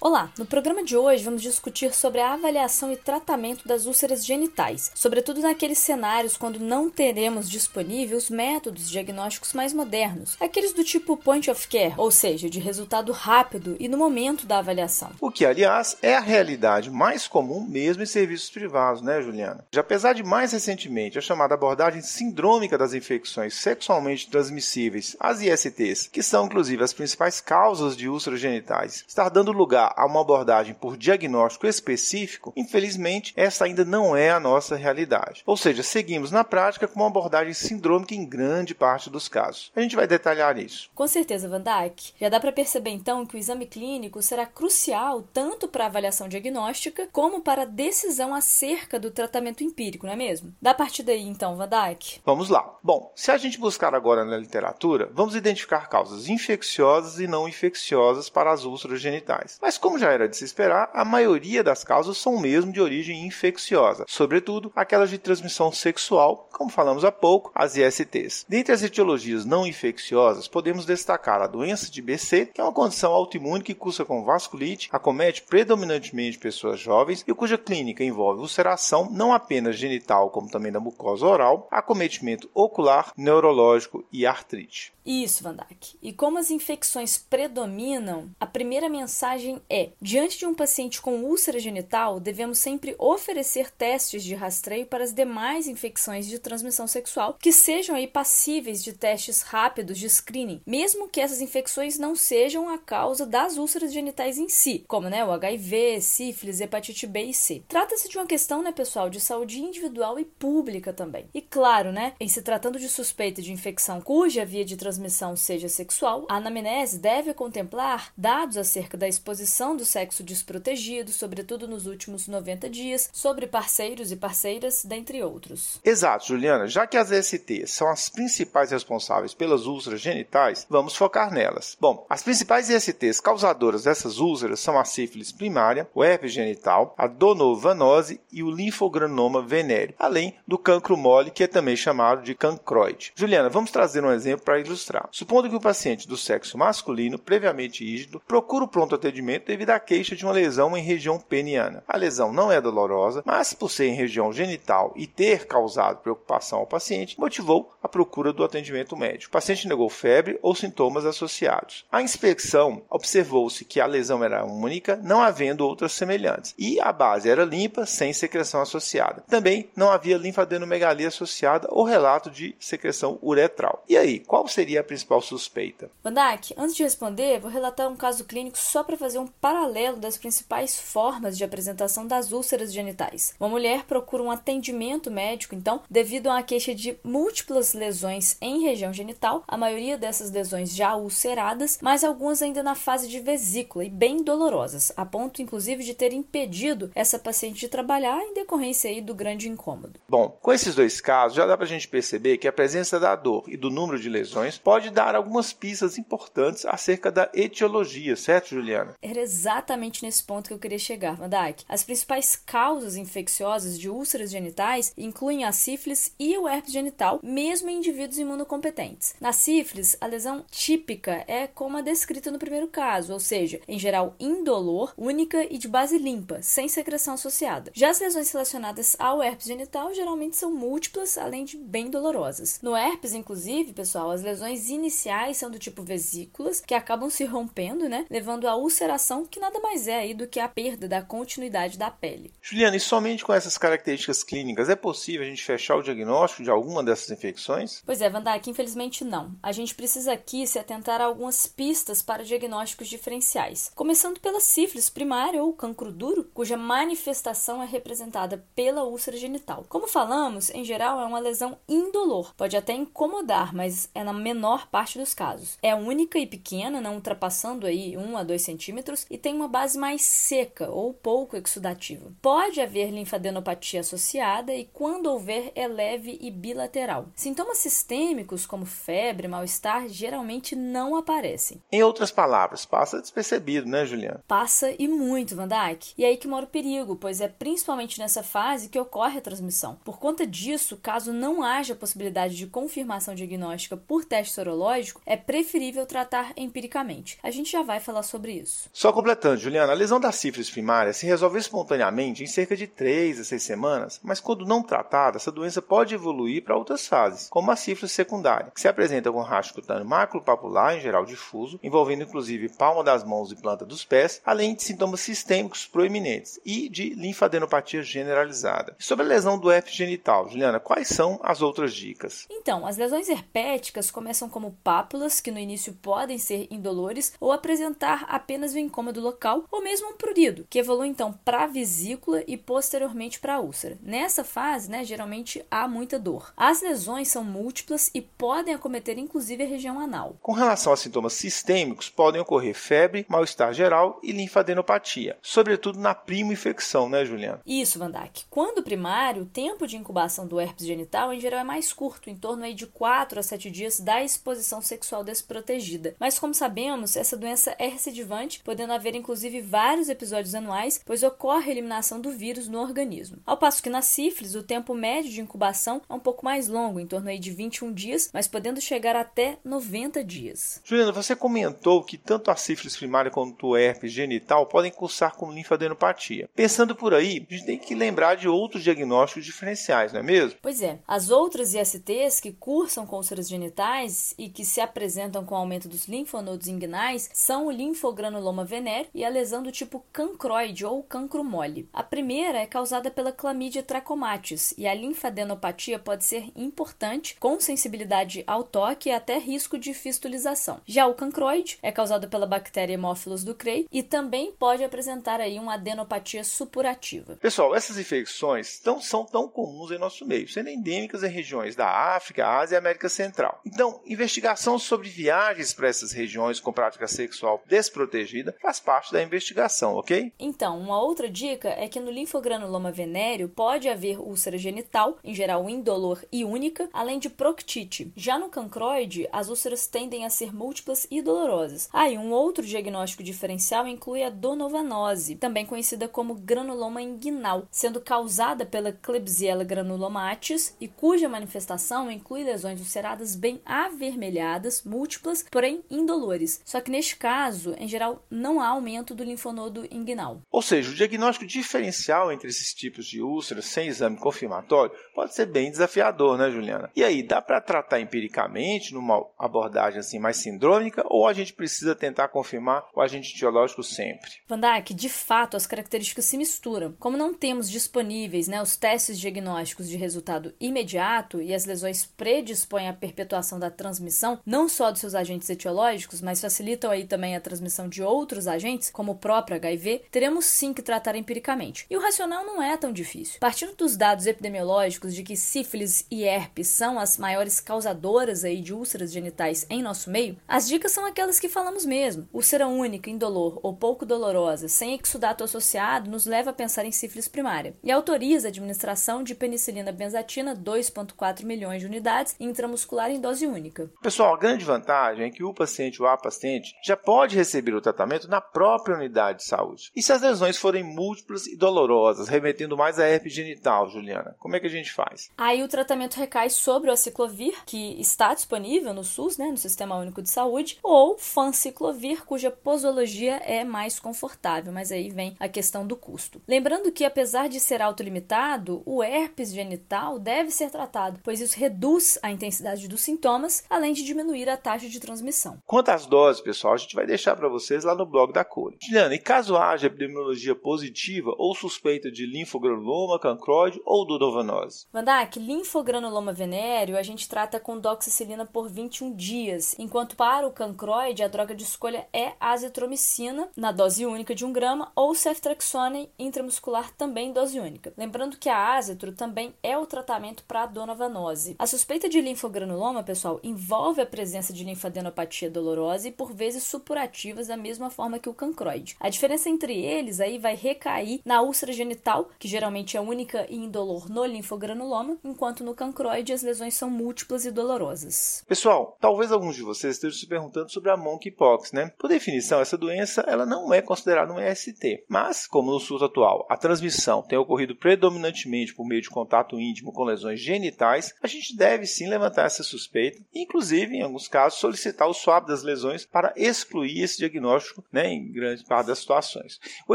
Olá, no programa de hoje vamos discutir sobre a avaliação e tratamento das úlceras genitais, sobretudo naqueles cenários quando não teremos disponíveis métodos diagnósticos mais modernos, aqueles do tipo point of care, ou seja, de resultado rápido e no momento da avaliação. O que, aliás, é a realidade mais comum mesmo em serviços privados, né, Juliana? Já apesar de mais recentemente a chamada abordagem sindrômica das infecções sexualmente transmissíveis, as ISTs, que são inclusive as principais causas de úlceras genitais, estar dando lugar a uma abordagem por diagnóstico específico, infelizmente, essa ainda não é a nossa realidade. Ou seja, seguimos na prática com uma abordagem sindrômica em grande parte dos casos. A gente vai detalhar isso. Com certeza, Van Dijk. Já dá para perceber então que o exame clínico será crucial tanto para a avaliação diagnóstica como para a decisão acerca do tratamento empírico, não é mesmo? Dá a partir daí então, Van Dijk. Vamos lá. Bom, se a gente buscar agora na literatura, vamos identificar causas infecciosas e não infecciosas para as úlceras genitais. Mas como já era de se esperar, a maioria das causas são mesmo de origem infecciosa, sobretudo aquelas de transmissão sexual, como falamos há pouco, as ISTs. Dentre as etiologias não infecciosas, podemos destacar a doença de BC, que é uma condição autoimune que cursa com vasculite, acomete predominantemente pessoas jovens e cuja clínica envolve ulceração não apenas genital, como também da mucosa oral, acometimento ocular, neurológico e artrite. Isso, Van Dijk. E como as infecções predominam, a primeira mensagem é: diante de um paciente com úlcera genital, devemos sempre oferecer testes de rastreio para as demais infecções de transmissão sexual que sejam aí passíveis de testes rápidos de screening, mesmo que essas infecções não sejam a causa das úlceras genitais em si, como né, o HIV, sífilis, hepatite B e C. Trata-se de uma questão, né, pessoal, de saúde individual e pública também. E claro, né, em se tratando de suspeita de infecção cuja via de transmissão seja sexual, a anamnese deve contemplar dados acerca da exposição do sexo desprotegido, sobretudo nos últimos 90 dias, sobre parceiros e parceiras, dentre outros. Exato, Juliana. Já que as STs são as principais responsáveis pelas úlceras genitais, vamos focar nelas. Bom, as principais ISTs causadoras dessas úlceras são a sífilis primária, o herpes genital, a donovanose e o linfogranoma venéreo, além do cancro mole, que é também chamado de cancroide. Juliana, vamos trazer um exemplo para ilustrar. Supondo que o paciente do sexo masculino, previamente rígido, procura o pronto atendimento devido à queixa de uma lesão em região peniana. A lesão não é dolorosa, mas por ser em região genital e ter causado preocupação ao paciente, motivou a procura do atendimento médico. O paciente negou febre ou sintomas associados. A inspeção observou-se que a lesão era única, não havendo outras semelhantes, e a base era limpa, sem secreção associada. Também não havia linfadenomegalia associada ou relato de secreção uretral. E aí, qual seria a principal suspeita? Vandak, antes de responder, vou relatar um caso clínico só para fazer um paralelo das principais formas de apresentação das úlceras genitais. Uma mulher procura um atendimento médico, então, devido a uma queixa de múltiplas lesões em região genital, a maioria dessas lesões já ulceradas, mas algumas ainda na fase de vesícula e bem dolorosas, a ponto inclusive de ter impedido essa paciente de trabalhar em decorrência aí do grande incômodo. Bom, com esses dois casos, já dá para a gente perceber que a presença da dor e do número de lesões pode dar algumas pistas importantes acerca da etiologia, certo, Juliana? Exatamente nesse ponto que eu queria chegar, Van Dijk. As principais causas infecciosas de úlceras genitais incluem a sífilis e o herpes genital, mesmo em indivíduos imunocompetentes. Na sífilis, a lesão típica é como a descrita no primeiro caso, ou seja, em geral indolor, única e de base limpa, sem secreção associada. Já as lesões relacionadas ao herpes genital geralmente são múltiplas, além de bem dolorosas. No herpes, inclusive, pessoal, as lesões iniciais são do tipo vesículas, que acabam se rompendo, né, levando à ulceração, que nada mais é aí do que a perda da continuidade da pele. Juliana, e somente com essas características clínicas é possível a gente fechar o diagnóstico de alguma dessas infecções? Pois é, Vandak, infelizmente não. A gente precisa aqui se atentar a algumas pistas para diagnósticos diferenciais. Começando pela sífilis primária ou cancro duro, cuja manifestação é representada pela úlcera genital. Como falamos, em geral é uma lesão indolor. Pode até incomodar, mas é na menor parte dos casos. É única e pequena, não ultrapassando aí 1 a 2 centímetros, e tem uma base mais seca ou pouco exudativa. Pode haver linfadenopatia associada e, quando houver, é leve e bilateral. Sintomas sistêmicos, como febre, mal-estar, geralmente não aparecem. Em outras palavras, passa despercebido, né, Juliana? Passa e muito, Van Dijk. E aí que mora o perigo, pois é principalmente nessa fase que ocorre a transmissão. Por conta disso, caso não haja possibilidade de confirmação diagnóstica por teste sorológico, é preferível tratar empiricamente. A gente já vai falar sobre isso. Só completando, Juliana, a lesão da sífilis primária se resolve espontaneamente em cerca de 3 a 6 semanas, mas quando não tratada, essa doença pode evoluir para outras fases, como a sífilis secundária, que se apresenta com racho cutâneo maculopapular, em geral difuso, envolvendo inclusive palma das mãos e planta dos pés, além de sintomas sistêmicos proeminentes e de linfadenopatia generalizada. E sobre a lesão do herpes genital, Juliana, quais são as outras dicas? Então, as lesões herpéticas começam como pápulas, que no início podem ser indolores ou apresentar apenas o incômodo local, ou mesmo um prurido, que evolui então para a vesícula e posteriormente para a úlcera. Nessa fase, né, geralmente há muita dor. As lesões são múltiplas e podem acometer inclusive a região anal. Com relação a sintomas sistêmicos, podem ocorrer febre, mal-estar geral e linfadenopatia, sobretudo na prima infecção, né, Juliana? Isso, Vandak. Quando primário, o tempo de incubação do herpes genital em geral é mais curto, em torno aí de 4 a 7 dias da exposição sexual desprotegida. Mas como sabemos, essa doença é recidivante, podendo haver inclusive vários episódios anuais, pois ocorre a eliminação do vírus no organismo. Ao passo que na sífilis, o tempo médio de incubação é um pouco mais longo, em torno aí de 21 dias, mas podendo chegar até 90 dias. Juliana, você comentou que tanto a sífilis primária quanto o herpes genital podem cursar com linfadenopatia. Pensando por aí, a gente tem que lembrar de outros diagnósticos diferenciais, não é mesmo? Pois é. As outras ISTs que cursam com úlceras genitais e que se apresentam com aumento dos linfonodos inguinais são o linfogranuloma e a lesão do tipo cancroide ou cancro mole. A primeira é causada pela clamídia trachomatis e a linfadenopatia pode ser importante, com sensibilidade ao toque e até risco de fistulização. Já o cancroide é causado pela bactéria Haemophilus ducreyi e também pode apresentar aí uma adenopatia supurativa. Pessoal, essas infecções não são tão comuns em nosso meio, sendo endêmicas em regiões da África, Ásia e América Central. Então, investigação sobre viagens para essas regiões com prática sexual desprotegida faz parte da investigação, ok? Então, uma outra dica é que no linfogranuloma venéreo pode haver úlcera genital, em geral indolor e única, além de proctite. Já no cancroide, as úlceras tendem a ser múltiplas e dolorosas. Ah, e um outro diagnóstico diferencial inclui a donovanose, também conhecida como granuloma inguinal, sendo causada pela Klebsiella granulomatis e cuja manifestação inclui lesões ulceradas bem avermelhadas, múltiplas, porém indolores. Só que neste caso, em geral, não há aumento do linfonodo inguinal. Ou seja, o diagnóstico diferencial entre esses tipos de úlceras sem exame confirmatório pode ser bem desafiador, né, Juliana? E aí, dá para tratar empiricamente numa abordagem assim mais sindrômica ou a gente precisa tentar confirmar o agente etiológico sempre? Van Dijk, de fato, as características se misturam. Como não temos disponíveis né, os testes diagnósticos de resultado imediato e as lesões predispõem à perpetuação da transmissão, não só dos seus agentes etiológicos, mas facilitam aí também a transmissão de outros agentes, como o próprio HIV, teremos sim que tratar empiricamente. E o racional não é tão difícil. Partindo dos dados epidemiológicos de que sífilis e herpes são as maiores causadoras aí de úlceras genitais em nosso meio, as dicas são aquelas que falamos mesmo. Úlcera única, indolor ou pouco dolorosa, sem exudato associado, nos leva a pensar em sífilis primária e autoriza a administração de penicilina benzatina 2,4 milhões de unidades intramuscular em dose única. Pessoal, a grande vantagem é que o paciente ou a paciente já pode receber o tratamento na própria unidade de saúde. E se as lesões forem múltiplas e dolorosas, remetendo mais a herpes genital, Juliana, como é que a gente faz? Aí o tratamento recai sobre o aciclovir, que está disponível no SUS, né, no Sistema Único de Saúde, ou fanciclovir, cuja posologia é mais confortável, mas aí vem a questão do custo. Lembrando que, apesar de ser autolimitado, o herpes genital deve ser tratado, pois isso reduz a intensidade dos sintomas, além de diminuir a taxa de transmissão. Quanto às doses, pessoal, a gente vai deixar para vocês lá no blog da Cura. Juliana, e caso haja epidemiologia positiva ou suspeita de linfogranuloma, cancroide ou dodovanose? Vandak, linfogranuloma venéreo a gente trata com doxicilina por 21 dias, enquanto para o cancroide a droga de escolha é azitromicina na dose única de 1 grama ou ceftriaxone intramuscular também dose única. Lembrando que a azitro também é o tratamento para a donovanose. A suspeita de linfogranuloma, pessoal, envolve a presença de linfadenopatia dolorosa e por vezes supurativas da mesma forma que o cancroide. A diferença entre eles aí vai recair na úlcera genital, que geralmente é única e indolor no linfogranuloma, enquanto no cancroide as lesões são múltiplas e dolorosas. Pessoal, talvez alguns de vocês estejam se perguntando sobre a monkeypox, né? Por definição, essa doença ela não é considerada um EST, mas como no SUS atual a transmissão tem ocorrido predominantemente por meio de contato íntimo com lesões genitais, a gente deve sim levantar essa suspeita, inclusive em alguns casos solicitar o swab das lesões para excluir esse diagnóstico, né, em grande parte das situações. O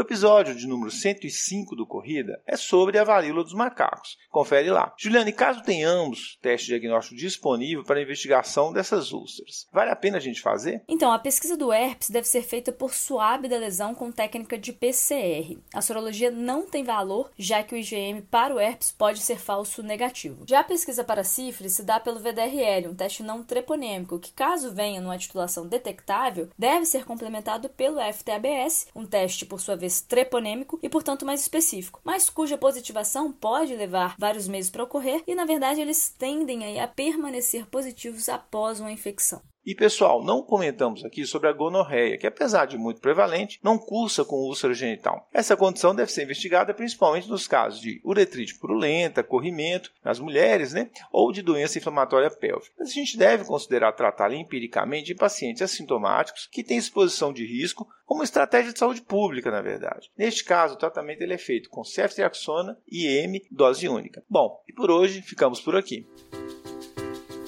episódio de número 105 do Corrida é sobre a varíola dos macacos. Confere lá. Juliane, caso tenhamos teste diagnóstico disponível para a investigação dessas úlceras, vale a pena a gente fazer? Então, a pesquisa do herpes deve ser feita por suave da lesão com técnica de PCR. A sorologia não tem valor, já que o IgM para o herpes pode ser falso negativo. Já a pesquisa para sífilis se dá pelo VDRL, um teste não treponêmico, que caso venha numa titulação detectável, deve ser complementado pelo FTABS, um teste por sua vez treponêmico e portanto mais específico, mas cuja positivação pode levar vários meses para ocorrer e na verdade eles tendem a permanecer positivos após uma infecção. E pessoal, não comentamos aqui sobre a gonorreia, que apesar de muito prevalente, não cursa com úlcera genital. Essa condição deve ser investigada principalmente nos casos de uretrite purulenta, corrimento nas mulheres, né, ou de doença inflamatória pélvica. Mas a gente deve considerar tratá-la empiricamente em pacientes assintomáticos que têm exposição de risco como estratégia de saúde pública, na verdade. Neste caso, o tratamento ele é feito com ceftriaxona e M dose única. Bom, e por hoje ficamos por aqui.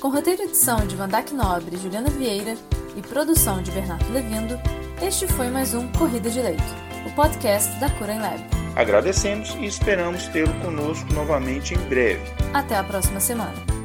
Com roteiro e edição de Vandac Nobre e Juliana Vieira e produção de Bernardo Levindo, este foi mais um Corrida de Leito, o podcast da Cura em Lab. Agradecemos e esperamos tê-lo conosco novamente em breve. Até a próxima semana.